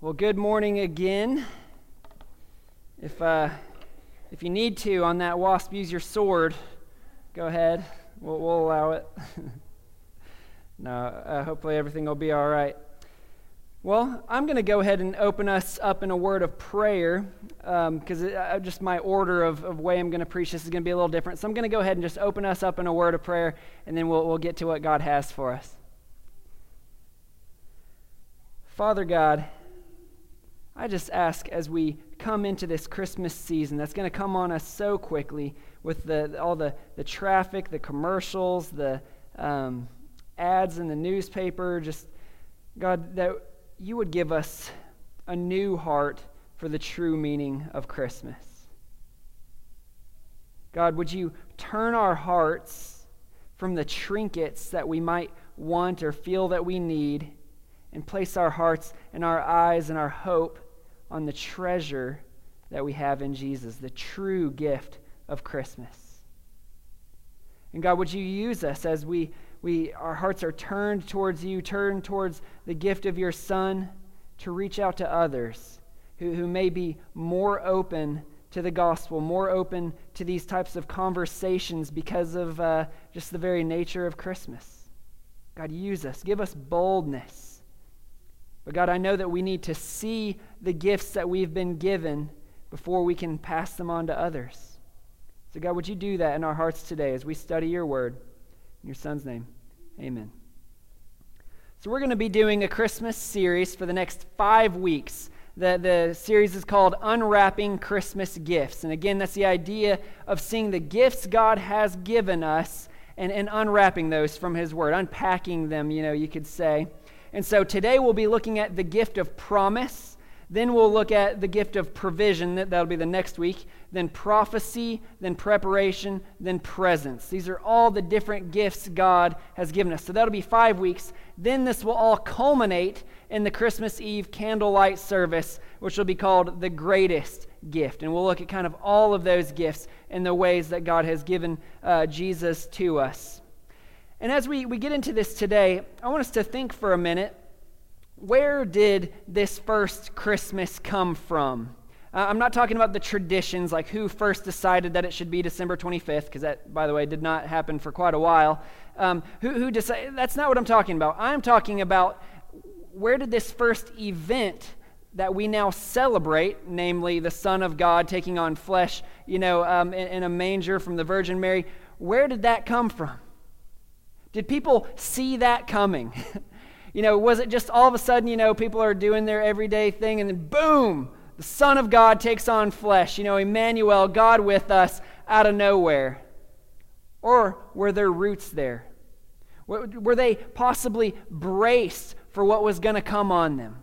Well, good morning again. If, uh, if you need to on that wasp, use your sword. Go ahead. We'll, we'll allow it. no, uh, hopefully everything will be all right. Well, I'm going to go ahead and open us up in a word of prayer because um, just my order of, of way I'm going to preach this is going to be a little different. So I'm going to go ahead and just open us up in a word of prayer, and then we'll, we'll get to what God has for us. Father God, I just ask as we come into this Christmas season that's going to come on us so quickly with the, all the, the traffic, the commercials, the um, ads in the newspaper, just God, that you would give us a new heart for the true meaning of Christmas. God, would you turn our hearts from the trinkets that we might want or feel that we need and place our hearts and our eyes and our hope on the treasure that we have in Jesus, the true gift of Christmas. And God, would you use us as we, we our hearts are turned towards you, turned towards the gift of your Son, to reach out to others who, who may be more open to the gospel, more open to these types of conversations because of uh, just the very nature of Christmas. God, use us. Give us boldness but God, I know that we need to see the gifts that we've been given before we can pass them on to others. So, God, would you do that in our hearts today as we study your word? In your son's name, amen. So, we're going to be doing a Christmas series for the next five weeks. The, the series is called Unwrapping Christmas Gifts. And again, that's the idea of seeing the gifts God has given us and, and unwrapping those from His Word, unpacking them, you know, you could say. And so today we'll be looking at the gift of promise. Then we'll look at the gift of provision. That'll be the next week. Then prophecy, then preparation, then presence. These are all the different gifts God has given us. So that'll be five weeks. Then this will all culminate in the Christmas Eve candlelight service, which will be called the greatest gift. And we'll look at kind of all of those gifts and the ways that God has given uh, Jesus to us. And as we, we get into this today, I want us to think for a minute where did this first Christmas come from? Uh, I'm not talking about the traditions, like who first decided that it should be December 25th, because that, by the way, did not happen for quite a while. Um, who, who decided? That's not what I'm talking about. I'm talking about where did this first event that we now celebrate, namely the Son of God taking on flesh, you know, um, in, in a manger from the Virgin Mary, where did that come from? Did people see that coming? you know, was it just all of a sudden, you know, people are doing their everyday thing and then boom, the Son of God takes on flesh, you know, Emmanuel, God with us out of nowhere? Or were there roots there? Were they possibly braced for what was going to come on them?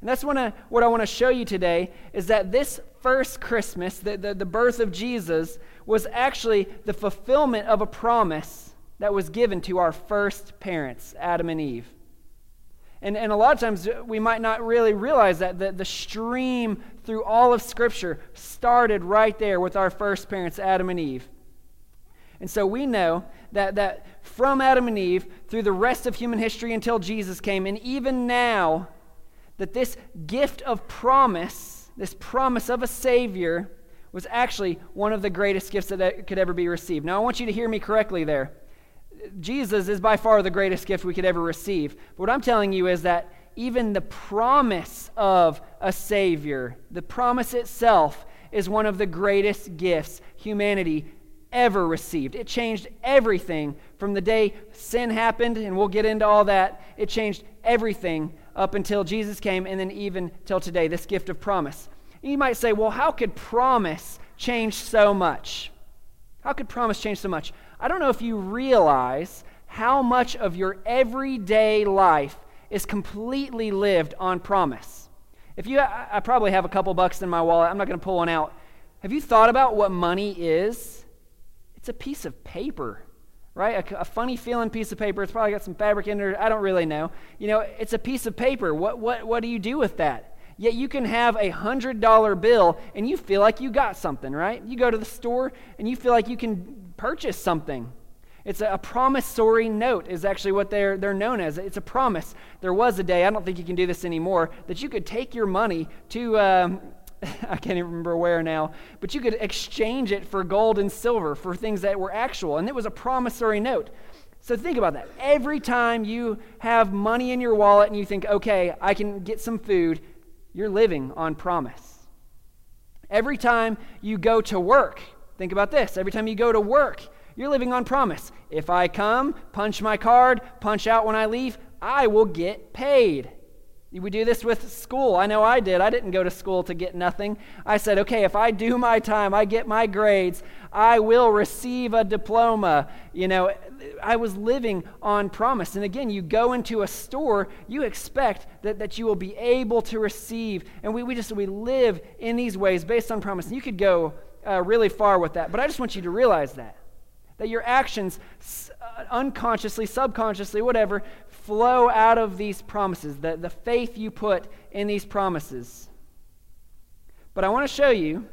And that's what I, what I want to show you today is that this first Christmas, the, the, the birth of Jesus, was actually the fulfillment of a promise that was given to our first parents, Adam and Eve. And, and a lot of times uh, we might not really realize that the, the stream through all of Scripture started right there with our first parents, Adam and Eve. And so we know that, that from Adam and Eve through the rest of human history until Jesus came, and even now, that this gift of promise, this promise of a Savior, was actually one of the greatest gifts that could ever be received. Now, I want you to hear me correctly there. Jesus is by far the greatest gift we could ever receive. But what I'm telling you is that even the promise of a Savior, the promise itself, is one of the greatest gifts humanity ever received. It changed everything from the day sin happened, and we'll get into all that. It changed everything up until Jesus came, and then even till today, this gift of promise. And you might say, well, how could promise change so much? How could promise change so much? I don't know if you realize how much of your everyday life is completely lived on promise. If you, I probably have a couple bucks in my wallet. I'm not going to pull one out. Have you thought about what money is? It's a piece of paper, right? A, a, funny feeling piece of paper. It's probably got some fabric in it. I don't really know. You know, it's a piece of paper. What, what, what do you do with that? Yet you can have a $100 bill and you feel like you got something, right? You go to the store and you feel like you can purchase something. It's a, promissory note, is actually what they're, they're known as. It's a promise. There was a day, I don't think you can do this anymore, that you could take your money to, um, I can't even remember where now, but you could exchange it for gold and silver for things that were actual. And it was a promissory note. So think about that. Every time you have money in your wallet and you think, okay, I can get some food, you're living on promise. Every time you go to work, think about this. Every time you go to work, you're living on promise. If I come, punch my card, punch out when I leave, I will get paid. We do this with school. I know I did. I didn't go to school to get nothing. I said, okay, if I do my time, I get my grades, I will receive a diploma. You know, I was living on promise. And again, you go into a store, you expect that, that you will be able to receive. And we, we just, we live in these ways based on promise. And you could go uh, really far with that. But I just want you to realize that. That your actions, uh, unconsciously, subconsciously, whatever, flow out of these promises, the, the faith you put in these promises. But I want to show you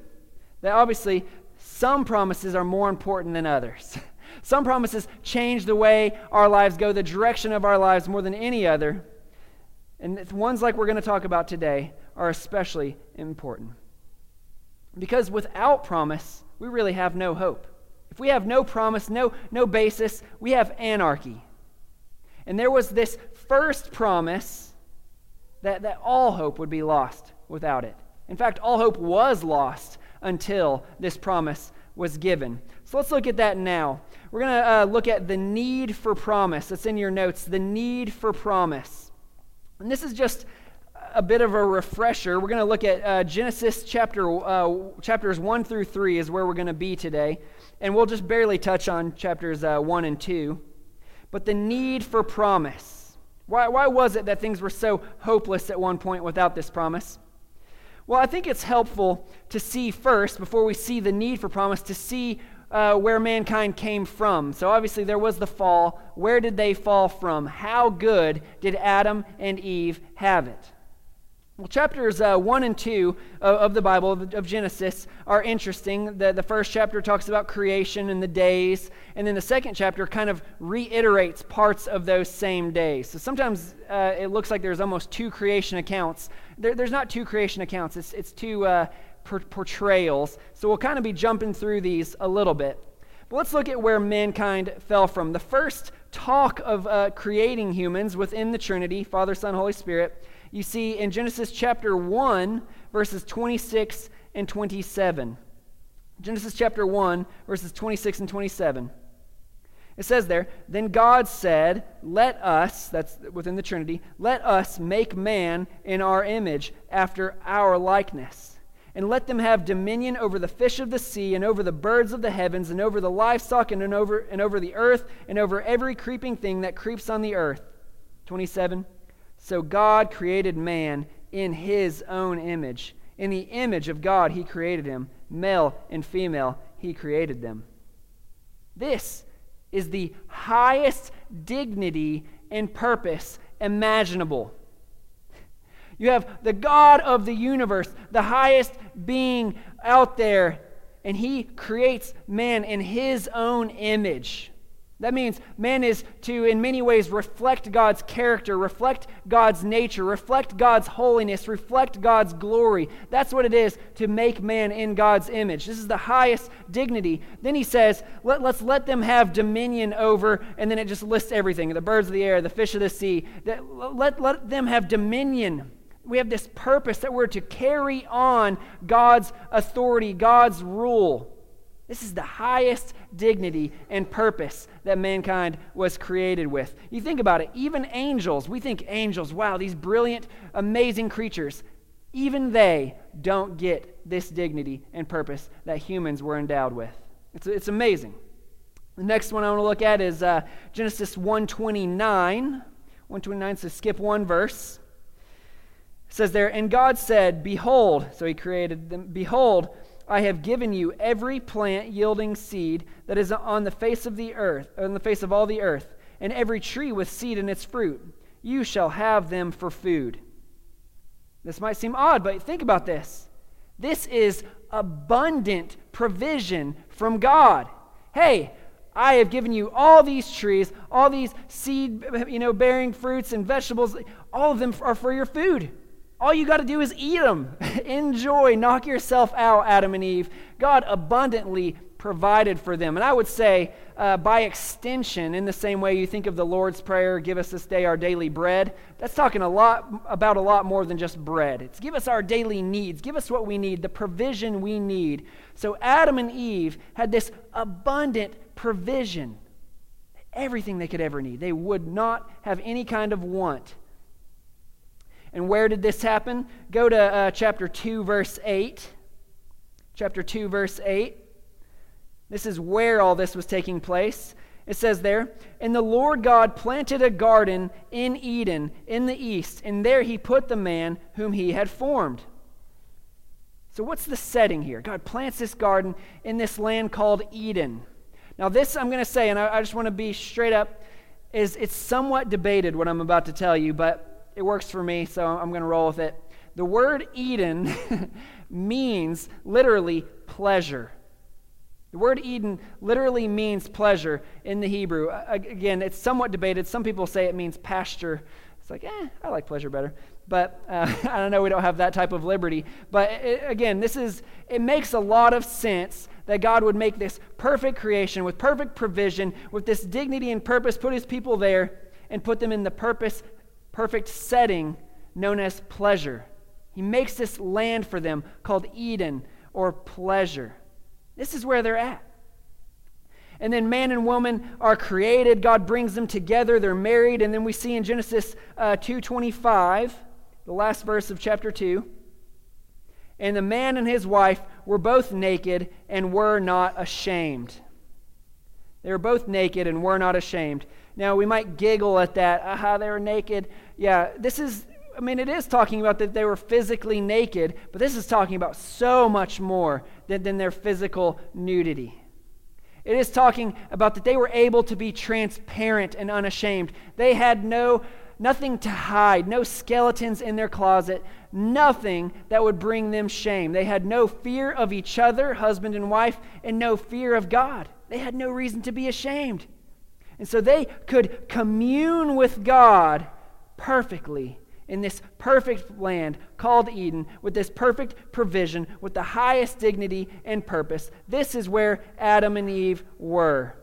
that obviously some promises are more important than others. some promises change the way our lives go, the direction of our lives more than any other. And ones like we're going to talk about today are especially important. Because without promise, we really have no hope. If we have no promise, no, no basis, we have anarchy. And there was this first promise that, that all hope would be lost without it. In fact, all hope was lost until this promise was given. So let's look at that now. We're going to uh, look at the need for promise. That's in your notes. The need for promise. And this is just a bit of a refresher. We're going to look at uh, Genesis chapter uh, chapters one through three is where we're going to be today, and we'll just barely touch on chapters uh, one and two but the need for promise. Why, why was it that things were so hopeless at one point without this promise? Well, I think it's helpful to see first, before we see the need for promise, to see uh, where mankind came from. So, obviously, there was the fall. Where did they fall from? How good did Adam and Eve have it? Well, chapters uh, 1 and 2 of, of the Bible, of, of, Genesis, are interesting. The, the first chapter talks about creation and the days, and then the second chapter kind of reiterates parts of those same days. So sometimes uh, it looks like there's almost two creation accounts. There, there's not two creation accounts, it's, it's two uh, portrayals. So we'll kind of be jumping through these a little bit. But let's look at where mankind fell from. The first talk of uh, creating humans within the Trinity, Father, Son, Holy Spirit, you see in Genesis chapter 1, verses 26 and 27. Genesis chapter 1, verses 26 and 27. It says there, Then God said, Let us, that's within the Trinity, let us make man in our image, after our likeness. And let them have dominion over the fish of the sea, and over the birds of the heavens, and over the livestock, and, over, and over the earth, and over every creeping thing that creeps on the earth. 27. So God created man in his own image. In the image of God, he created him. Male and female, he created them. This is the highest dignity and purpose imaginable. You have the God of the universe, the highest being out there, and he creates man in his own image. That means man is to, in many ways, reflect God's character, reflect God's nature, reflect God's holiness, reflect God's glory. That's what it is to make man in God's image. This is the highest dignity. Then he says, let, us let them have dominion over, and then it just lists everything the birds of the air, the fish of the sea. That, let, let them have dominion. We have this purpose that we're to carry on God's authority, God's rule. This is the highest dignity and purpose that mankind was created with. You think about it, even angels, we think angels, wow, these brilliant, amazing creatures, even they don't get this dignity and purpose that humans were endowed with. It's, it's amazing. The next one I want to look at is uh, Genesis 129. 129, so skip one verse. Says there, And God said, Behold, so he created them, Behold, I have given you every plant yielding seed that is on the face of the earth, on the face of all the earth, and every tree with seed in its fruit. You shall have them for food. This might seem odd, but think about this. This is abundant provision from God. Hey, I have given you all these trees, all these seed, you know, bearing fruits and vegetables. All of them are for your food. All you got to do is eat them. Enjoy. Knock yourself out, Adam and Eve. God abundantly provided for them. And I would say, uh, by extension, in the same way you think of the Lord's Prayer, give us this day our daily bread, that's talking a lot about a lot more than just bread. It's give us our daily needs, give us what we need, the provision we need. So Adam and Eve had this abundant provision, everything they could ever need. They would not have any kind of want. And where did this happen? Go to uh, chapter 2, verse 8. Chapter 2, verse 8. This is where all this was taking place. It says there, And the Lord God planted a garden in Eden in the east, and there he put the man whom he had formed. So, what's the setting here? God plants this garden in this land called Eden. Now, this I'm going to say, and I, I just want to be straight up, is it's somewhat debated what I'm about to tell you, but it works for me, so I'm going to roll with it. The word Eden means literally pleasure. The word Eden literally means pleasure in the Hebrew. Again, it's somewhat debated. Some people say it means pasture. It's like, eh, I like pleasure better. But uh, I don't know, we don't have that type of liberty. But it, again, this is, it makes a lot of sense that God would make this perfect creation with perfect provision, with this dignity and purpose, put his people there, and put them in the purpose, perfect setting known as pleasure. He makes this land for them called Eden or pleasure. This is where they're at. And then man and woman are created. God brings them together. They're married. And then we see in Genesis uh, 2.25, the last verse of chapter 2, and the man and his wife were both naked and were not ashamed. They were both naked and were not ashamed. Now, we might giggle at that. Aha, they were naked. Yeah, this is, I mean, it is talking about that they were physically naked, but this is talking about so much more than, than their physical nudity. It is talking about that they were able to be transparent and unashamed. They had no nothing to hide, no skeletons in their closet, nothing that would bring them shame. They had no fear of each other, husband and wife, and no fear of God. They had no reason to be ashamed. And so they could commune with God perfectly in this perfect land called Eden, with this perfect provision, with the highest dignity and purpose. This is where Adam and Eve were.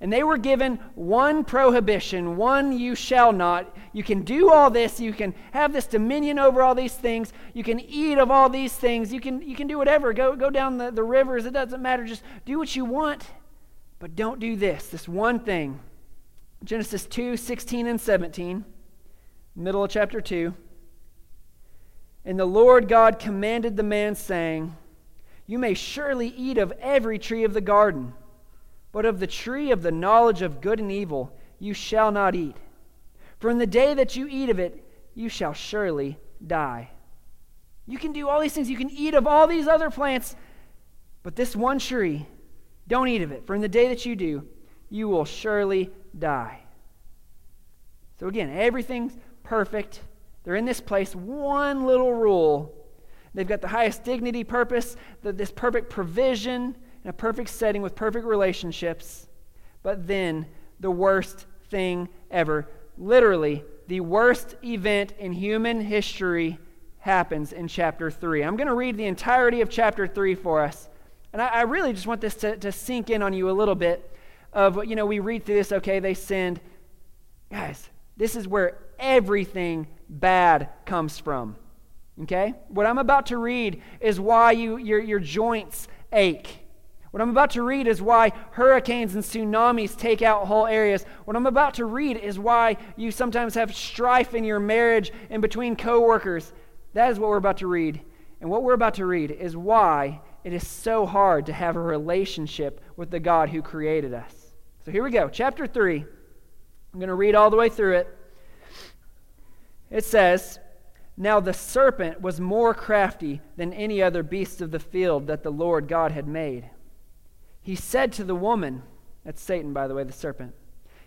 And they were given one prohibition, one you shall not. You can do all this, you can have this dominion over all these things, you can eat of all these things, you can, you can do whatever. Go, go down the, the rivers, it doesn't matter. Just do what you want, but don't do this, this one thing. Genesis 2 16 and 17, middle of chapter 2. And the Lord God commanded the man, saying, You may surely eat of every tree of the garden. But of the tree of the knowledge of good and evil you shall not eat. For in the day that you eat of it, you shall surely die. You can do all these things. You can eat of all these other plants, but this one tree, don't eat of it. For in the day that you do, you will surely die. So again, everything's perfect. They're in this place. One little rule. They've got the highest dignity, purpose, the, this perfect provision in a perfect setting with perfect relationships, but then the worst thing ever. Literally, the worst event in human history happens in chapter 3. I'm going to read the entirety of chapter 3 for us. And I, I really just want this to, to sink in on you a little bit of, you know, we read through this, okay, they sinned. Guys, this is where everything bad comes from. Okay? What I'm about to read is why you, your, your joints ache. What I'm about to read is why hurricanes and tsunamis take out whole areas. What I'm about to read is why you sometimes have strife in your marriage and between coworkers. That is what we're about to read. And what we're about to read is why it is so hard to have a relationship with the God who created us. So here we go. Chapter 3. I'm going to read all the way through it. It says, Now the serpent was more crafty than any other beast of the field that the Lord God had made. He said to the woman, that's Satan, by the way, the serpent.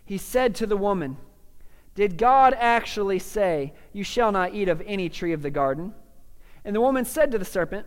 He said to the woman, Did God actually say, You shall not eat of any tree of the garden? And the woman said to the serpent,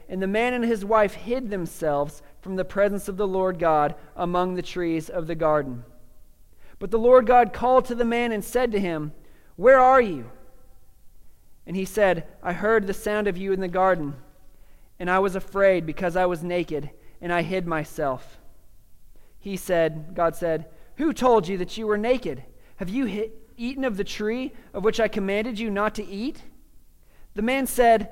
And the man and his wife hid themselves from the presence of the Lord God among the trees of the garden. But the Lord God called to the man and said to him, Where are you? And he said, I heard the sound of you in the garden, and I was afraid because I was naked, and I hid myself. He said, God said, Who told you that you were naked? Have you hit, eaten of the tree of which I commanded you not to eat? The man said,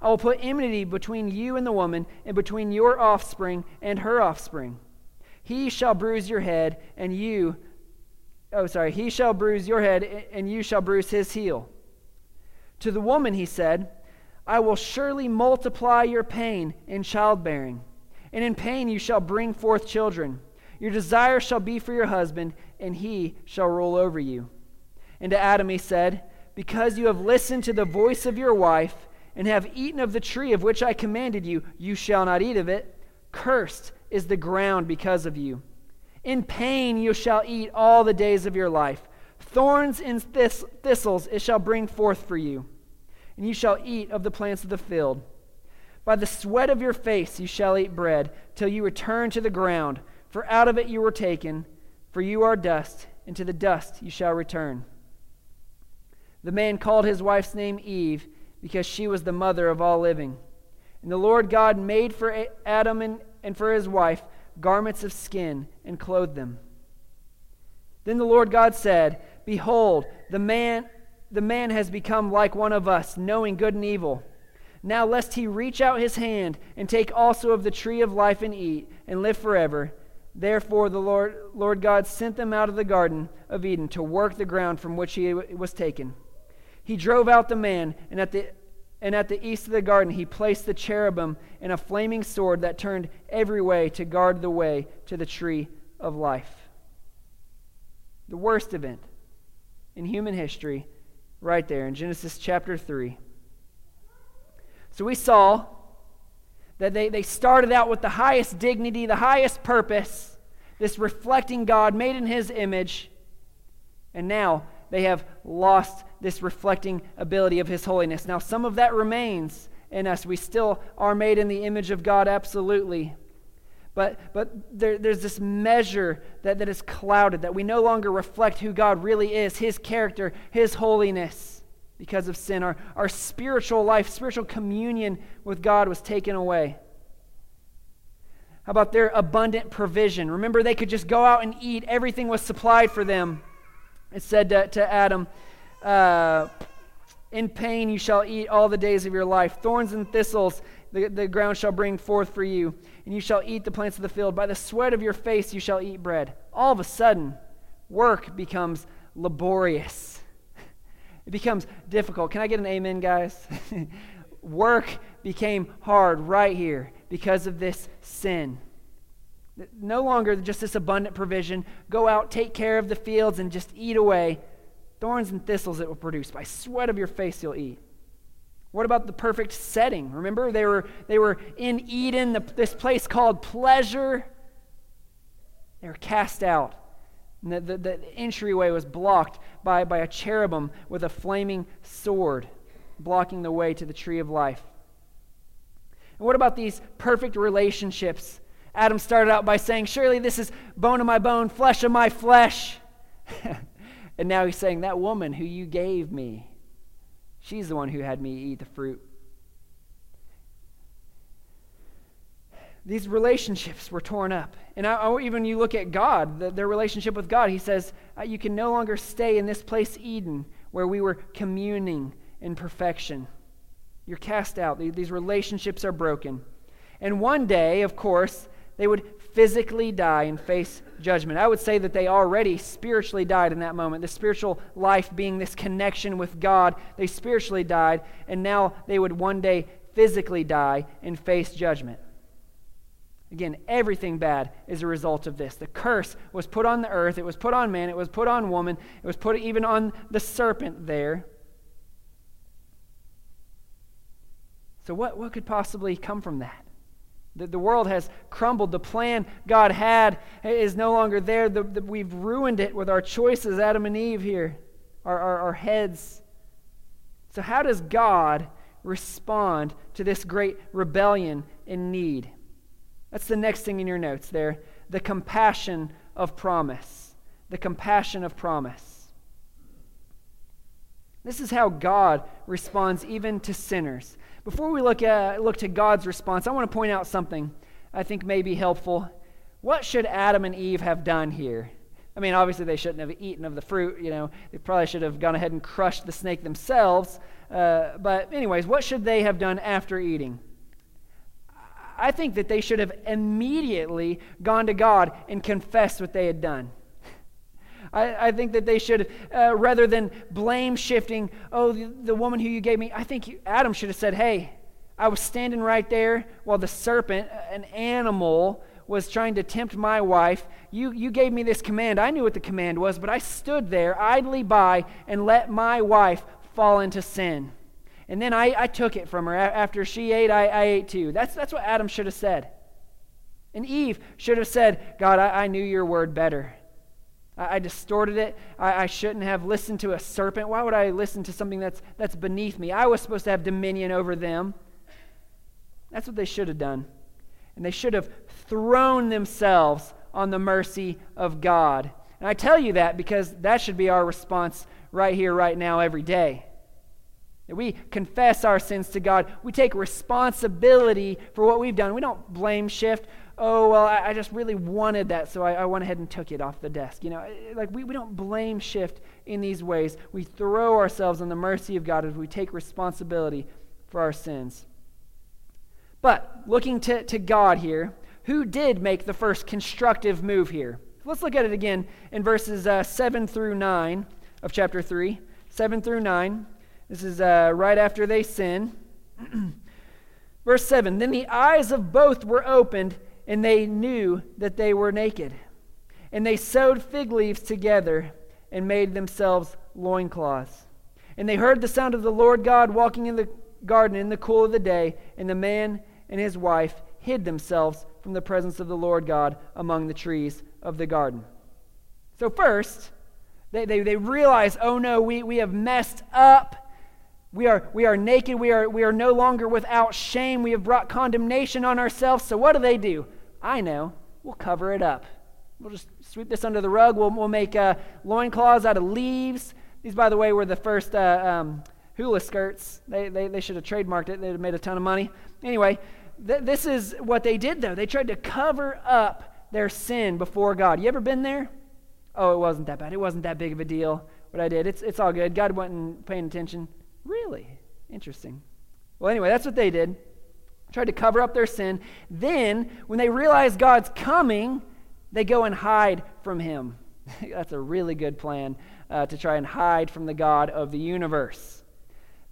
I will put enmity between you and the woman, and between your offspring and her offspring. He shall bruise your head, and you, oh, sorry, he shall bruise your head, and you shall bruise his heel. To the woman he said, I will surely multiply your pain in childbearing, and in pain you shall bring forth children. Your desire shall be for your husband, and he shall rule over you. And to Adam he said, Because you have listened to the voice of your wife, and have eaten of the tree of which I commanded you, you shall not eat of it. Cursed is the ground because of you. In pain you shall eat all the days of your life. Thorns and thistles it shall bring forth for you, and you shall eat of the plants of the field. By the sweat of your face you shall eat bread, till you return to the ground, for out of it you were taken, for you are dust, and to the dust you shall return. The man called his wife's name Eve because she was the mother of all living. And the Lord God made for Adam and, and for his wife garments of skin and clothed them. Then the Lord God said, Behold, the man, the man has become like one of us, knowing good and evil. Now, lest he reach out his hand and take also of the tree of life and eat and live forever. Therefore, the Lord, Lord God sent them out of the Garden of Eden to work the ground from which he was taken. He drove out the man, and at the and at the east of the garden he placed the cherubim and a flaming sword that turned every way to guard the way to the tree of life. The worst event in human history, right there in Genesis chapter 3. So we saw that they, they started out with the highest dignity, the highest purpose, this reflecting God made in his image, and now they have lost this reflecting ability of His holiness. Now, some of that remains in us. We still are made in the image of God, absolutely. But, but there, there's this measure that, that is clouded, that we no longer reflect who God really is, His character, His holiness because of sin. Our, our spiritual life, spiritual communion with God was taken away. How about their abundant provision? Remember, they could just go out and eat, everything was supplied for them. It said to, to Adam, uh, In pain you shall eat all the days of your life. Thorns and thistles the, the ground shall bring forth for you, and you shall eat the plants of the field. By the sweat of your face you shall eat bread. All of a sudden, work becomes laborious. It becomes difficult. Can I get an amen, guys? work became hard right here because of this sin. No longer just this abundant provision. Go out, take care of the fields, and just eat away. Thorns and thistles it will produce. By sweat of your face you'll eat. What about the perfect setting? Remember, they were, they were in Eden, the, this place called pleasure. They were cast out. And the, the, the entryway was blocked by, by a cherubim with a flaming sword, blocking the way to the tree of life. And what about these perfect relationships? Adam started out by saying, Surely this is bone of my bone, flesh of my flesh. and now he's saying, That woman who you gave me, she's the one who had me eat the fruit. These relationships were torn up. And I, I, even you look at God, the, their relationship with God, he says, uh, You can no longer stay in this place, Eden, where we were communing in perfection. You're cast out. These relationships are broken. And one day, of course, they would physically die and face judgment. I would say that they already spiritually died in that moment. The spiritual life being this connection with God, they spiritually died, and now they would one day physically die and face judgment. Again, everything bad is a result of this. The curse was put on the earth, it was put on man, it was put on woman, it was put even on the serpent there. So, what, what could possibly come from that? The, the world has crumbled. The plan God had is no longer there. The, the, we've ruined it with our choices, Adam and Eve here, our, our, our heads. So, how does God respond to this great rebellion and need? That's the next thing in your notes there. The compassion of promise. The compassion of promise. This is how God responds even to sinners. Before we look, at, look to God's response, I want to point out something I think may be helpful. What should Adam and Eve have done here? I mean, obviously, they shouldn't have eaten of the fruit. You know, they probably should have gone ahead and crushed the snake themselves. Uh, but, anyways, what should they have done after eating? I think that they should have immediately gone to God and confessed what they had done. I, I think that they should, uh, rather than blame shifting, oh, the, the woman who you gave me, I think you, Adam should have said, hey, I was standing right there while the serpent, an animal, was trying to tempt my wife. You, you gave me this command. I knew what the command was, but I stood there idly by and let my wife fall into sin. And then I, I took it from her. After she ate, I, I ate too. That's, that's what Adam should have said. And Eve should have said, God, I, I knew your word better. I, I distorted it. I, I shouldn't have listened to a serpent. Why would I listen to something that's, that's beneath me? I was supposed to have dominion over them. That's what they should have done. And they should have thrown themselves on the mercy of God. And I tell you that because that should be our response right here, right now, every day. That we confess our sins to God. We take responsibility for what we've done. We don't blame shift oh, well, I, I just really wanted that, so I, I, went ahead and took it off the desk. You know, like we, we don't blame shift in these ways. We throw ourselves on the mercy of God as we take responsibility for our sins. But looking to, to God here, who did make the first constructive move here? Let's look at it again in verses uh, 7 through 9 of chapter 3. 7 through 9. This is uh, right after they sin. Verse 7 Then the eyes of both were opened, and they knew that they were naked. And they sewed fig leaves together and made themselves loincloths. And they heard the sound of the Lord God walking in the garden in the cool of the day, and the man and his wife hid themselves from the presence of the Lord God among the trees of the garden. So, first, they, they, they realize, oh no, we, we have messed up we are, we are naked. We are, we are no longer without shame. We have brought condemnation on ourselves. So, what do they do? I know. We'll cover it up. We'll just sweep this under the rug. We'll, we'll make uh, loincloths out of leaves. These, by the way, were the first uh, um, hula skirts. They, they, they should have trademarked it, they'd have made a ton of money. Anyway, th- this is what they did, though. They tried to cover up their sin before God. You ever been there? Oh, it wasn't that bad. It wasn't that big of a deal what I did. It's, it's all good. God wasn't paying attention. Really? Interesting. Well, anyway, that's what they did. Tried to cover up their sin. Then, when they realize God's coming, they go and hide from Him. that's a really good plan uh, to try and hide from the God of the universe.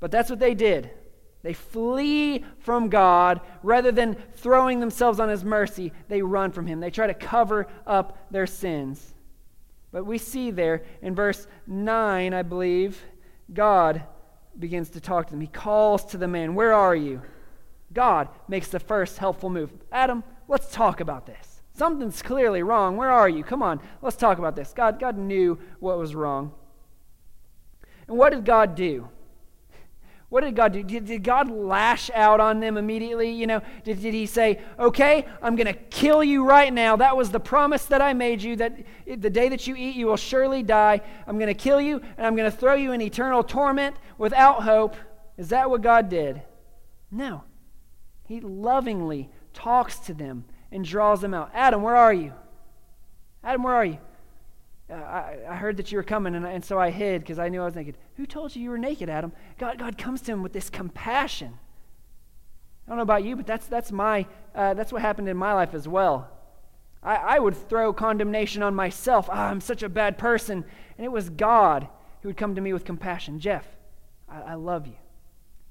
But that's what they did. They flee from God rather than throwing themselves on His mercy. They run from Him. They try to cover up their sins. But we see there in verse 9, I believe, God begins to talk to them. He calls to the man, Where are you? God makes the first helpful move. Adam, let's talk about this. Something's clearly wrong. Where are you? Come on, let's talk about this. God, God knew what was wrong. And what did God do? What did God do? Did, did God lash out on them immediately? You know, did, did He say, okay, I'm going to kill you right now? That was the promise that I made you that the day that you eat, you will surely die. I'm going to kill you and I'm going to throw you in eternal torment without hope. Is that what God did? No. He lovingly talks to them and draws them out. Adam, where are you? Adam, where are you? Uh, I, I, heard that you were coming, and, and so I hid because I knew I was naked. Who told you you were naked, Adam? God, God comes to him with this compassion. I don't know about you, but that's, that's, my, uh, that's what happened in my life as well. I, I would throw condemnation on myself. Oh, I'm such a bad person. And it was God who would come to me with compassion. Jeff, I, I love you.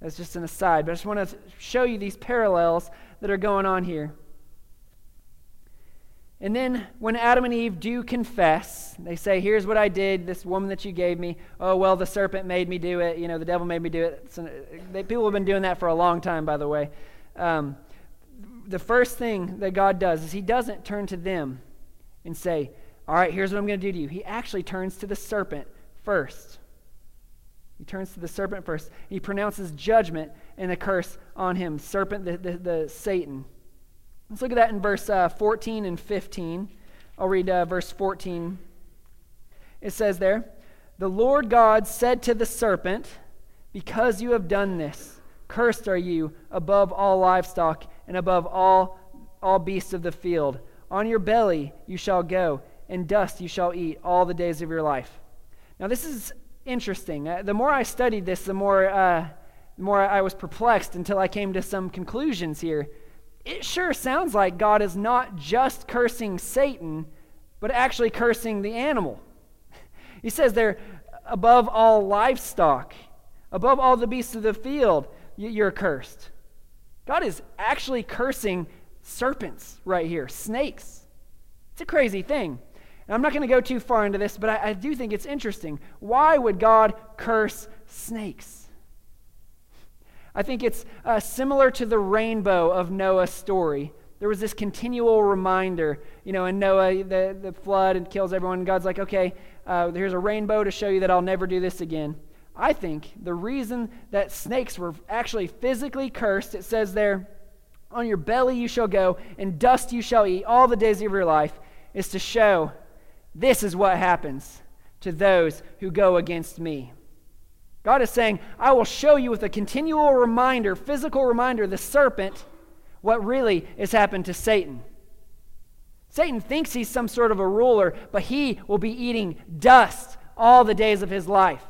That's just an aside, but I just want to show you these parallels that are going on here. And then when Adam and Eve do confess, they say, Here's what I did, this woman that you gave me. Oh, well, the serpent made me do it. You know, the devil made me do it. So they, people have been doing that for a long time, by the way. Um, the first thing that God does is He doesn't turn to them and say, All right, here's what I'm going to do to you. He actually turns to the serpent first. He turns to the serpent first. He pronounces judgment and a curse on him, serpent, the, the, the Satan. Let's look at that in verse uh, 14 and 15. I'll read uh, verse 14. It says there, The Lord God said to the serpent, Because you have done this, cursed are you above all livestock and above all, all beasts of the field. On your belly you shall go, and dust you shall eat all the days of your life. Now, this is interesting. Uh, the more I studied this, the more, uh, the more I was perplexed until I came to some conclusions here it sure sounds like God is not just cursing Satan, but actually cursing the animal. He says they're above all livestock, above all the beasts of the field, you're cursed. God is actually cursing serpents right here, snakes. It's a crazy thing. And I'm not going to go too far into this, but I, I do think it's interesting. Why would God curse snakes? I think it's uh, similar to the rainbow of Noah's story. There was this continual reminder, you know, in Noah, the, the flood and kills everyone. And God's like, okay, uh, here's a rainbow to show you that I'll never do this again. I think the reason that snakes were actually physically cursed, it says there, on your belly you shall go, and dust you shall eat all the days of your life, is to show this is what happens to those who go against me. God is saying, I will show you with a continual reminder, physical reminder, the serpent, what really has happened to Satan. Satan thinks he's some sort of a ruler, but he will be eating dust all the days of his life.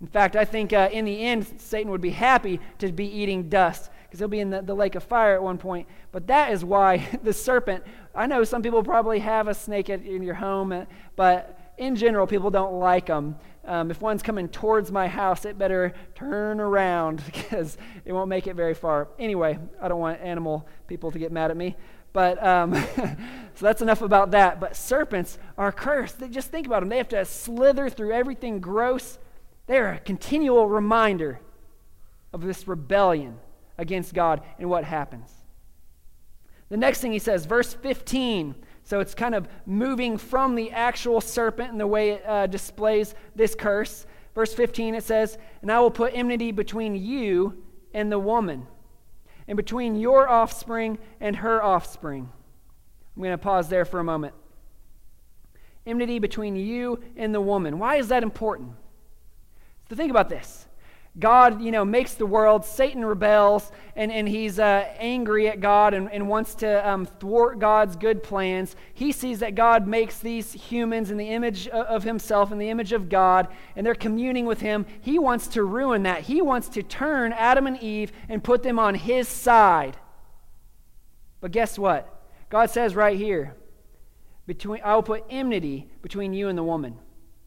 In fact, I think uh, in the end, Satan would be happy to be eating dust because he'll be in the, the lake of fire at one point. But that is why the serpent, I know some people probably have a snake in your home, uh, but in general, people don't like them. Um, if one's coming towards my house, it better turn around because it won't make it very far. Anyway, I don't want animal people to get mad at me. But um, so that's enough about that. But serpents are cursed. They, just think about them. They have to slither through everything gross. They're a continual reminder of this rebellion against God and what happens. The next thing he says, verse 15 so it's kind of moving from the actual serpent and the way it uh, displays this curse. Verse 15 it says, And I will put enmity between you and the woman, and between your offspring and her offspring. I'm going to pause there for a moment. Enmity between you and the woman. Why is that important? So think about this. God, you know, makes the world. Satan rebels, and, and he's uh, angry at God and, and wants to um, thwart God's good plans. He sees that God makes these humans in the image of himself, in the image of God, and they're communing with him. He wants to ruin that. He wants to turn Adam and Eve and put them on his side. But guess what? God says right here, between, I will put enmity between you and the woman.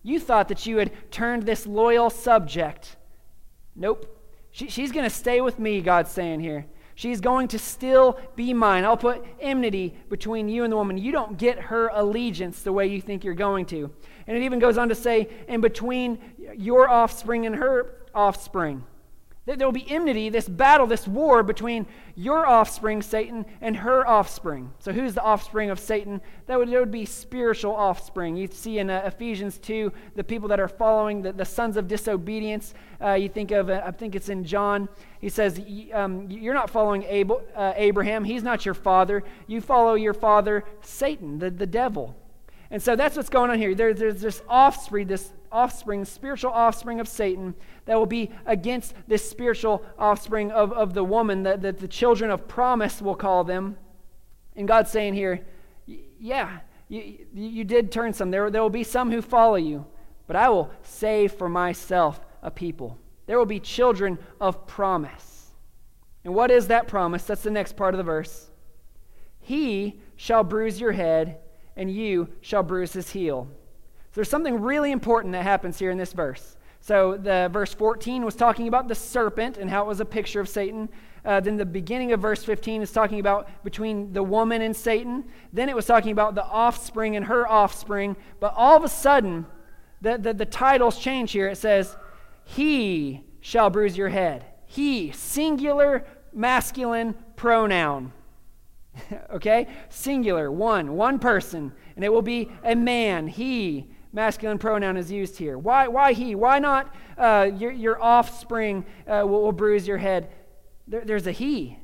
You thought that you had turned this loyal subject Nope. She, she's going to stay with me, God's saying here. She's going to still be mine. I'll put enmity between you and the woman. You don't get her allegiance the way you think you're going to. And it even goes on to say, and between your offspring and her offspring. There will be enmity, this battle, this war between your offspring, Satan, and her offspring. So, who's the offspring of Satan? That would, that would be spiritual offspring. You see in uh, Ephesians 2, the people that are following the, the sons of disobedience. Uh, you think of, uh, I think it's in John. He says, um, You're not following Abel, uh, Abraham. He's not your father. You follow your father, Satan, the, the devil. And so that's what's going on here. There, there's this offspring, this offspring, spiritual offspring of Satan, that will be against this spiritual offspring of, of the woman that, that the children of promise will call them. And God's saying here, yeah, you, you did turn some. There, there will be some who follow you, but I will save for myself a people. There will be children of promise. And what is that promise? That's the next part of the verse. He shall bruise your head, and you shall bruise his heel. So there's something really important that happens here in this verse. So the verse 14 was talking about the serpent and how it was a picture of Satan. Uh, then the beginning of verse 15 is talking about between the woman and Satan. Then it was talking about the offspring and her offspring. But all of a sudden, the, the, the titles change here. It says, He shall bruise your head. He, singular masculine pronoun. okay? Singular, one, one person. And it will be a man, he, masculine pronoun is used here. Why, why he? Why not uh, your, your offspring uh, will, will, bruise your head? There, there's a he.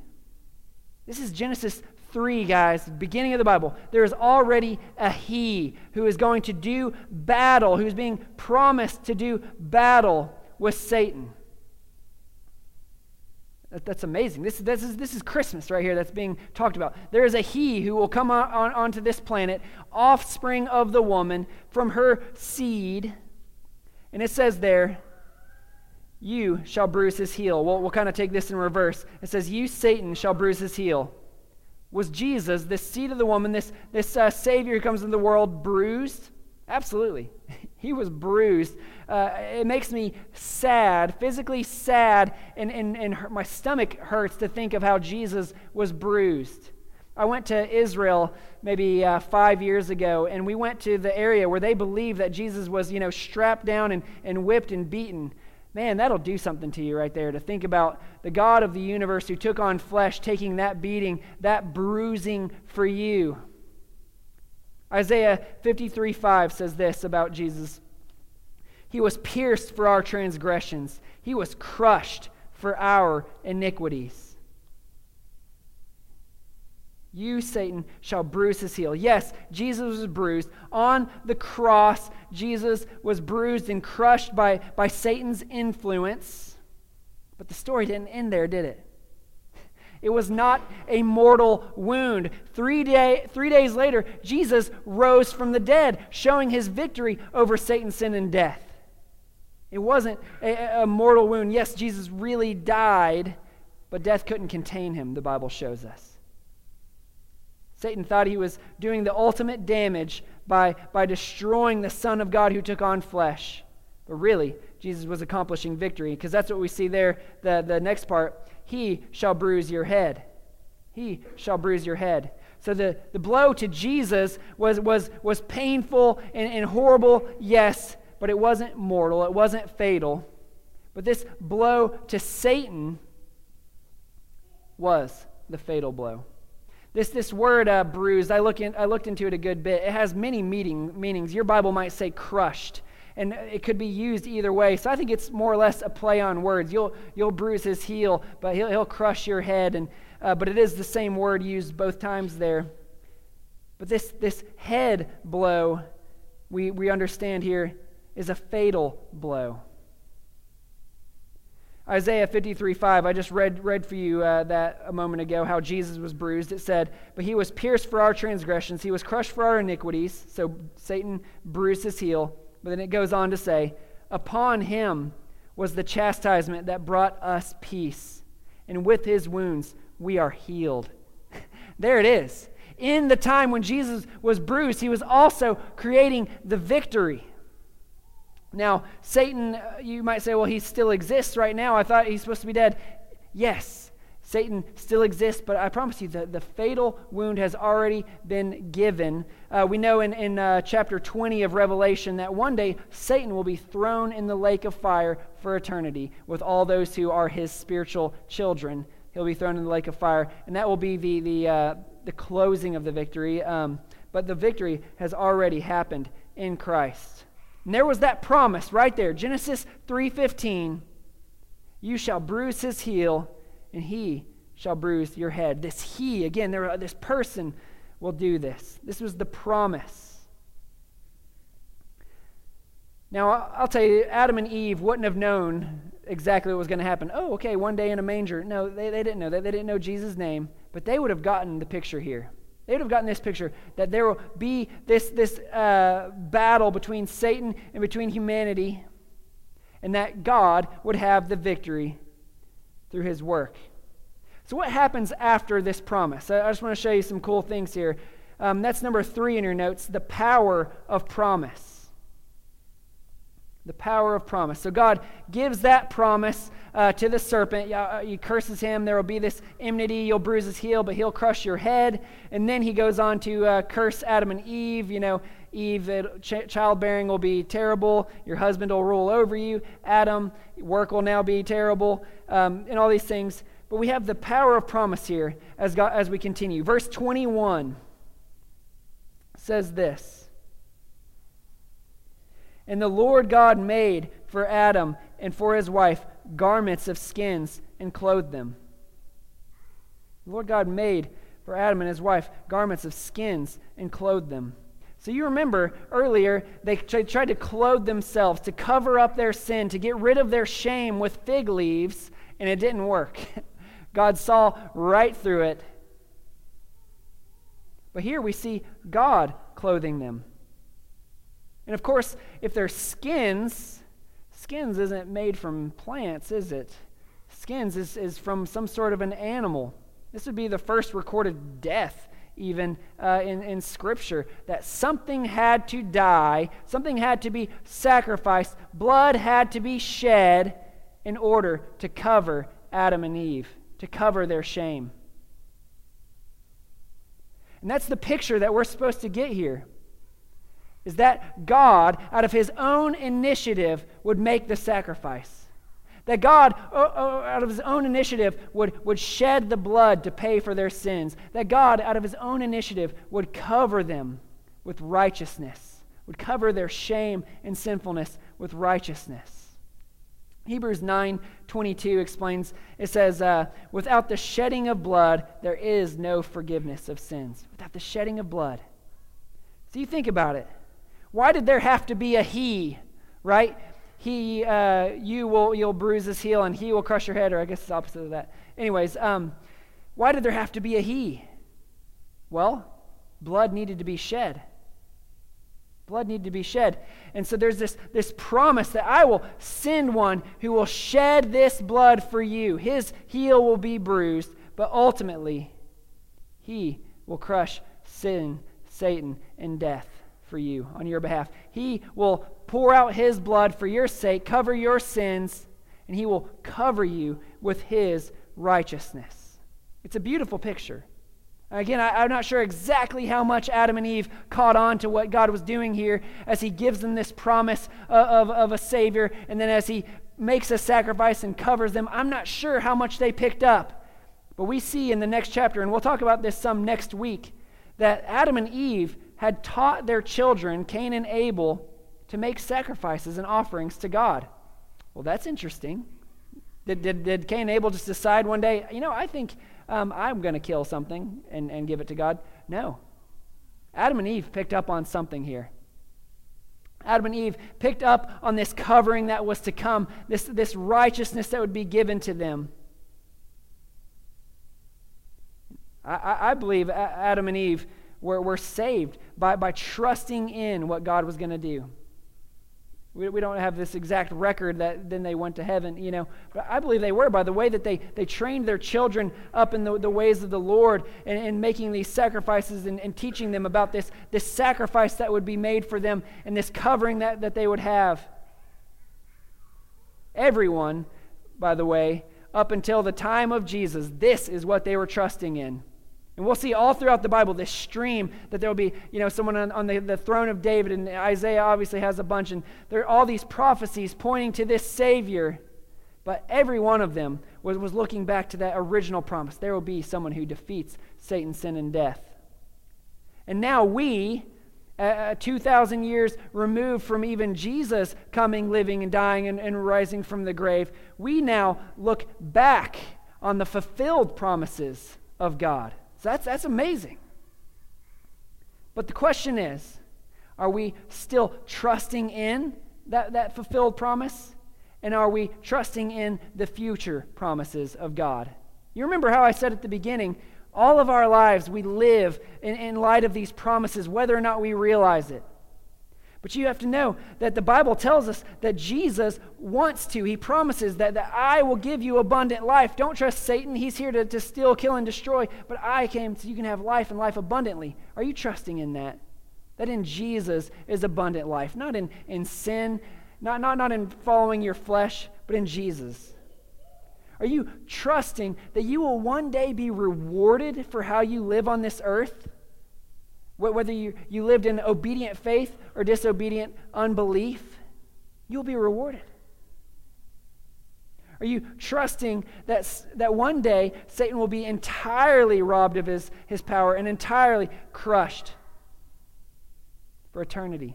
This is Genesis 3, guys, beginning of the Bible. There is already a he who is going to do battle, who's being promised to do battle with Satan. That, that's amazing. This, this, is, this is Christmas right here that's being talked about. There is a he who will come on, on, onto this planet, offspring of the woman, from her seed. And it says there, You shall bruise his heel. We'll, we'll kind of take this in reverse. It says, You, Satan, shall bruise his heel. Was Jesus, this seed of the woman, this, this uh, Savior who comes into the world, bruised? Absolutely. He was bruised. Uh, it makes me sad, physically sad, and, and, and my stomach hurts to think of how Jesus was bruised. I went to Israel maybe uh, five years ago, and we went to the area where they believe that Jesus was, you know, strapped down and, and whipped and beaten. Man, that'll do something to you right there to think about the God of the universe who took on flesh, taking that beating, that bruising for you. Isaiah 53 5 says this about Jesus He was pierced for our transgressions, He was crushed for our iniquities. You, Satan, shall bruise his heel. Yes, Jesus was bruised. On the cross, Jesus was bruised and crushed by, by Satan's influence. But the story didn't end there, did it? It was not a mortal wound. Three, day, three days later, Jesus rose from the dead, showing his victory over Satan, sin, and death. It wasn't a, a mortal wound. Yes, Jesus really died, but death couldn't contain him, the Bible shows us. Satan thought he was doing the ultimate damage by, by destroying the Son of God who took on flesh. But really, Jesus was accomplishing victory because that's what we see there, the, the next part. He shall bruise your head. He shall bruise your head. So the, the blow to Jesus was, was, was painful and, and horrible, yes, but it wasn't mortal, it wasn't fatal. But this blow to Satan was the fatal blow. This, this word uh, bruised, I, look in, I looked into it a good bit. It has many meaning, meanings. Your Bible might say crushed and it could be used either way. So I think it's more or less a play on words. You'll, you'll bruise his heel, but he'll, he'll crush your head. And, uh, but it is the same word used both times there. But this, this head blow, we, we understand here, is a fatal blow. Isaiah 53 5, I just read, read for you uh, that a moment ago, how Jesus was bruised. It said, But he was pierced for our transgressions, he was crushed for our iniquities. So Satan bruised his heel. But then it goes on to say, Upon him was the chastisement that brought us peace, and with his wounds we are healed. there it is. In the time when Jesus was bruised, he was also creating the victory. Now, Satan, uh, you might say, well, he still exists right now. I thought he's supposed to be dead. Yes, Satan still exists, but I promise you that the fatal wound has already been given. Uh, we know in, in uh, chapter 20 of Revelation that one day Satan will be thrown in the lake of fire for eternity with all those who are his spiritual children. He'll be thrown in the lake of fire, and that will be the, the, uh, the closing of the victory. Um, but the victory has already happened in Christ. And there was that promise right there, Genesis 3:15. You shall bruise his heel and he shall bruise your head. This he, again, there, this person will do this. This was the promise. Now, I'll tell you, Adam and Eve wouldn't have known exactly what was going to happen. Oh, okay, one day in a manger. No, they, they didn't know that. They didn't know Jesus' name, but they would have gotten the picture here. They would have gotten this picture that there will be this, this uh, battle between Satan and between humanity, and that God would have the victory through his work. So, what happens after this promise? I just want to show you some cool things here. Um, that's number three in your notes the power of promise. The power of promise. So, God gives that promise uh, to the serpent. Uh, he curses him. There will be this enmity. You'll bruise his heel, but he'll crush your head. And then he goes on to uh, curse Adam and Eve. You know, Eve, ch- childbearing will be terrible. Your husband will rule over you. Adam, work will now be terrible. Um, and all these things. But we have the power of promise here as, God, as we continue. Verse 21 says this And the Lord God made for Adam and for his wife garments of skins and clothed them. The Lord God made for Adam and his wife garments of skins and clothed them. So you remember earlier, they tried to clothe themselves, to cover up their sin, to get rid of their shame with fig leaves, and it didn't work. God saw right through it. But here we see God clothing them. And of course, if they're skins, skins isn't made from plants, is it? Skins is, is from some sort of an animal. This would be the first recorded death even uh, in, in Scripture, that something had to die, something had to be sacrificed, blood had to be shed in order to cover Adam and Eve, to cover their shame. And that's the picture that we're supposed to get here. Is that God, out of his own initiative, would make the sacrifice. That God, out of his own initiative, would, would shed the blood to pay for their sins. That God, out of his own initiative, would cover them with righteousness, would cover their shame and sinfulness with righteousness. Hebrews 9 22 explains, it says, uh, Without the shedding of blood, there is no forgiveness of sins. Without the shedding of blood. So you think about it. Why did there have to be a he, right? He, uh, you will, you'll bruise his heel and he will crush your head, or I guess it's opposite of that. Anyways, um, why did there have to be a he? Well, blood needed to be shed. Blood needed to be shed. And so there's this, this promise that I will send one who will shed this blood for you. His heel will be bruised, but ultimately, he will crush sin, Satan, and death for you on your behalf. He will pour out his blood for your sake, cover your sins, and he will cover you with his righteousness. It's a beautiful picture. Again, I, am not sure exactly how much Adam and Eve caught on to what God was doing here as he gives them this promise of, of, of a Savior, and then as he makes a sacrifice and covers them. I'm not sure how much they picked up. But we see in the next chapter, and we'll talk about this some next week, that Adam and Eve had taught their children, Cain and Abel, to make sacrifices and offerings to God. Well, that's interesting. Did, did, did Cain and Abel just decide one day, you know, I think um, I'm going to kill something and, and give it to God? No. Adam and Eve picked up on something here. Adam and Eve picked up on this covering that was to come, this, this righteousness that would be given to them. I, I believe Adam and Eve were, were saved by, by trusting in what God was going to do. We, we don't have this exact record that then they went to heaven, you know. But I believe they were by the way that they, they trained their children up in the, the ways of the Lord and, and making these sacrifices and, and teaching them about this, this sacrifice that would be made for them and this covering that, that they would have. Everyone, by the way, up until the time of Jesus, this is what they were trusting in. And we'll see all throughout the Bible this stream that there will be, you know, someone on, on the, the throne of David, and Isaiah obviously has a bunch, and there are all these prophecies pointing to this Savior. But every one of them was, was looking back to that original promise. There will be someone who defeats Satan, sin, and death. And now we, uh, 2,000 years removed from even Jesus coming, living, and dying and, and rising from the grave, we now look back on the fulfilled promises of God. So that's, that's amazing. But the question is are we still trusting in that, that fulfilled promise? And are we trusting in the future promises of God? You remember how I said at the beginning, all of our lives we live in, in light of these promises, whether or not we realize it. But you have to know that the Bible tells us that Jesus wants to. He promises that, that I will give you abundant life. Don't trust Satan. He's here to, to steal, kill, and destroy. But I came so you can have life and life abundantly. Are you trusting in that? That in Jesus is abundant life, not in, in sin, not, not, not in following your flesh, but in Jesus. Are you trusting that you will one day be rewarded for how you live on this earth? Whether you, you lived in obedient faith or disobedient unbelief, you'll be rewarded. Are you trusting that, that one day Satan will be entirely robbed of his, his power and entirely crushed for eternity?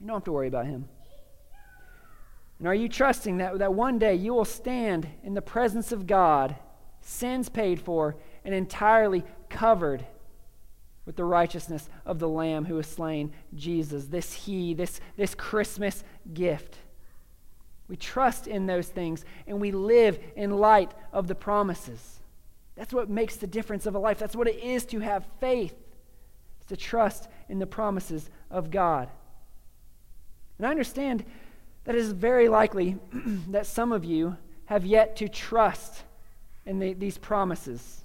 You don't have to worry about him. And are you trusting that, that one day you will stand in the presence of God, sins paid for, and entirely covered with the righteousness of the Lamb who was slain, Jesus, this He, this, this Christmas gift. We trust in those things and we live in light of the promises. That's what makes the difference of a life. That's what it is to have faith, it's to trust in the promises of God. And I understand that it is very likely that some of you have yet to trust in the, these promises.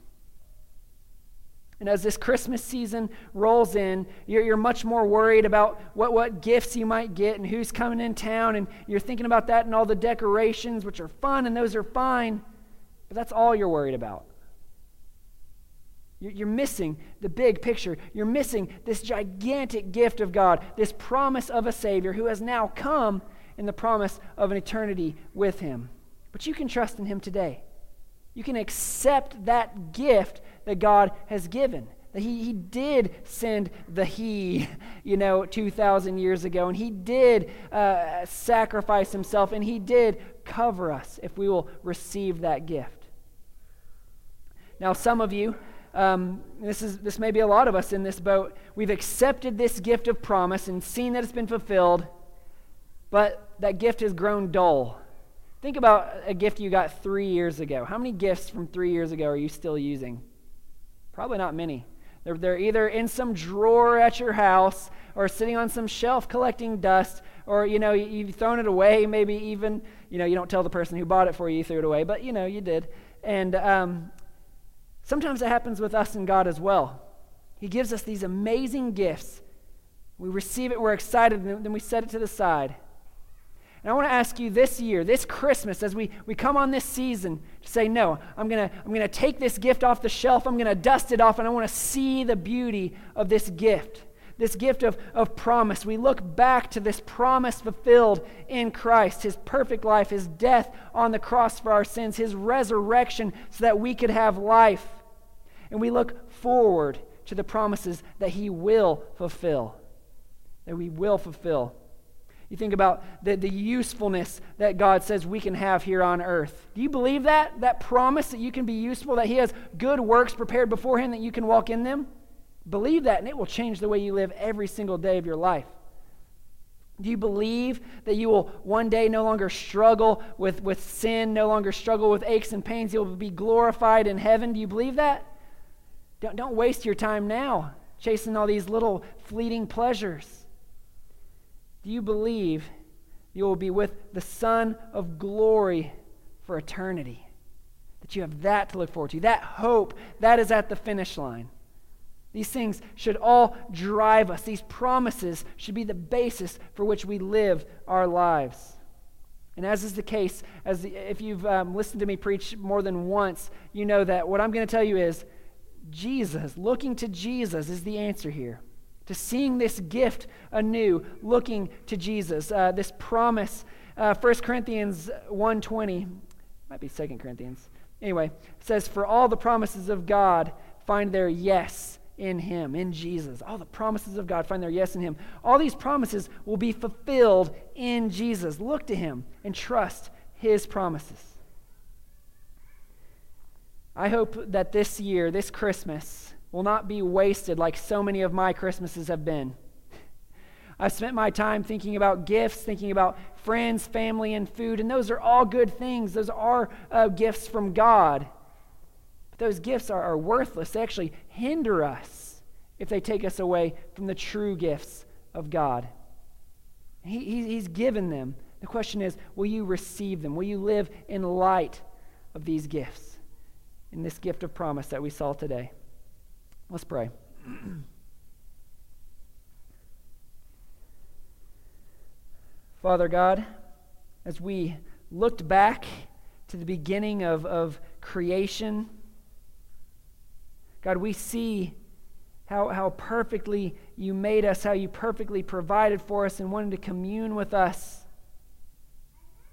And as this Christmas season rolls in, you're, you're much more worried about what, what gifts you might get and who's coming in town. And you're thinking about that and all the decorations, which are fun and those are fine. But that's all you're worried about. You're, you're missing the big picture. You're missing this gigantic gift of God, this promise of a Savior who has now come in the promise of an eternity with Him. But you can trust in Him today. You can accept that gift that God has given. That he, he did send the He, you know, 2,000 years ago, and He did uh, sacrifice Himself, and He did cover us if we will receive that gift. Now, some of you, um, this, is, this may be a lot of us in this boat, we've accepted this gift of promise and seen that it's been fulfilled, but that gift has grown dull. Think about a gift you got three years ago. How many gifts from three years ago are you still using? Probably not many. They're, they're either in some drawer at your house or sitting on some shelf collecting dust or, you know, you, have thrown it away, maybe even, you know, you don't tell the person who bought it for you, you threw it away, but, you know, you did. And um, sometimes it happens with us and God as well. He gives us these amazing gifts. We receive it, we're excited, and then we set it to the side. And I want to ask you this year, this Christmas, as we, we come on this season, to say, no, I'm going to I'm going to take this gift off the shelf, I'm going to dust it off, and I want to see the beauty of this gift, this gift of, of promise. We look back to this promise fulfilled in Christ, his perfect life, his death on the cross for our sins, his resurrection so that we could have life. And we look forward to the promises that he will fulfill, that we will fulfill. You think about the, the usefulness that God says we can have here on earth. Do you believe that? That promise that you can be useful, that He has good works prepared beforehand that you can walk in them? Believe that, and it will change the way you live every single day of your life. Do you believe that you will one day no longer struggle with, with sin, no longer struggle with aches and pains? You'll be glorified in heaven. Do you believe that? Don't, don't waste your time now chasing all these little fleeting pleasures. Do you believe you will be with the Son of glory for eternity? That you have that to look forward to, that hope, that is at the finish line. These things should all drive us. These promises should be the basis for which we live our lives. And as is the case, as the, if you've um, listened to me preach more than once, you know that what I'm going to tell you is Jesus, looking to Jesus, is the answer here. To seeing this gift anew, looking to Jesus, uh, this promise. Uh, 1 Corinthians 1.20, might be 2 Corinthians. Anyway, says, For all the promises of God find their yes in Him, in Jesus. All the promises of God find their yes in Him. All these promises will be fulfilled in Jesus. Look to Him and trust His promises. I hope that this year, this Christmas, will not be wasted like so many of my Christmases have been. I've spent my time thinking about gifts, thinking about friends, family, and food, and those are all good things. Those are uh, gifts from God. But those gifts are, are worthless. They actually hinder us if they take us away from the true gifts of God. He, he's given them. The question is will you receive them? Will you live in light of these gifts, in this gift of promise that we saw today? Let's pray. Father God, as we looked back to the beginning of, of creation, God, we see how, how perfectly you made us, how you perfectly provided for us and wanted to commune with us.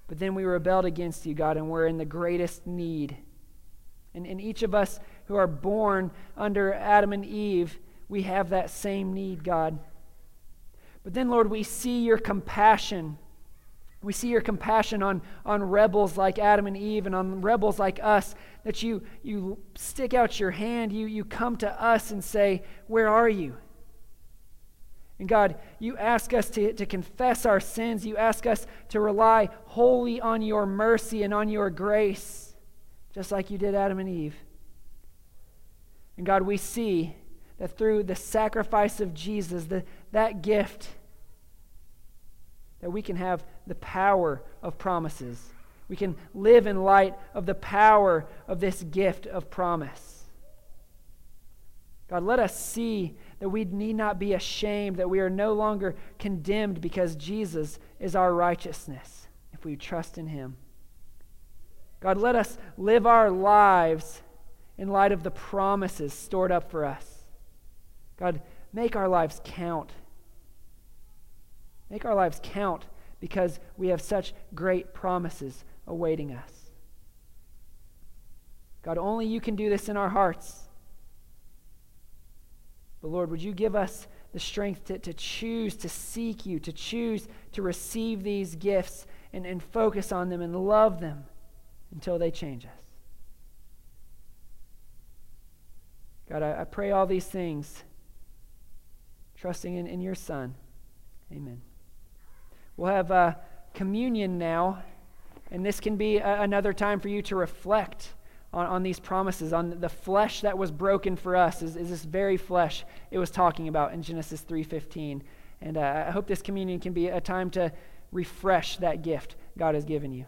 But then we rebelled against you, God, and we're in the greatest need. And, and each of us who are born under Adam and Eve, we have that same need, God. But then, Lord, we see your compassion. We see your compassion on, on rebels like Adam and Eve and on rebels like us, that you, you stick out your hand, you, you come to us and say, Where are you? And God, you ask us to, to confess our sins. You ask us to rely wholly on your mercy and on your grace, just like you did Adam and Eve. And God, we see that through the sacrifice of Jesus, the, that gift, that we can have the power of promises. We can live in light of the power of this gift of promise. God, let us see that we need not be ashamed, that we are no longer condemned because Jesus is our righteousness if we trust in Him. God, let us live our lives in light of the promises stored up for us. God, make our lives count. Make our lives count because we have such great promises awaiting us. God, only you can do this in our hearts. But Lord, would you give us the strength to, to choose to seek you, to choose to receive these gifts and, and focus on them and love them until they change us? God, I, I pray all these things, trusting in, in your Son. Amen. We'll have uh, communion now, and this can be a, another time for you to reflect on, on these promises, on the flesh that was broken for us, is, is this very flesh it was talking about in Genesis 3.15. And uh, I hope this communion can be a time to refresh that gift God has given you.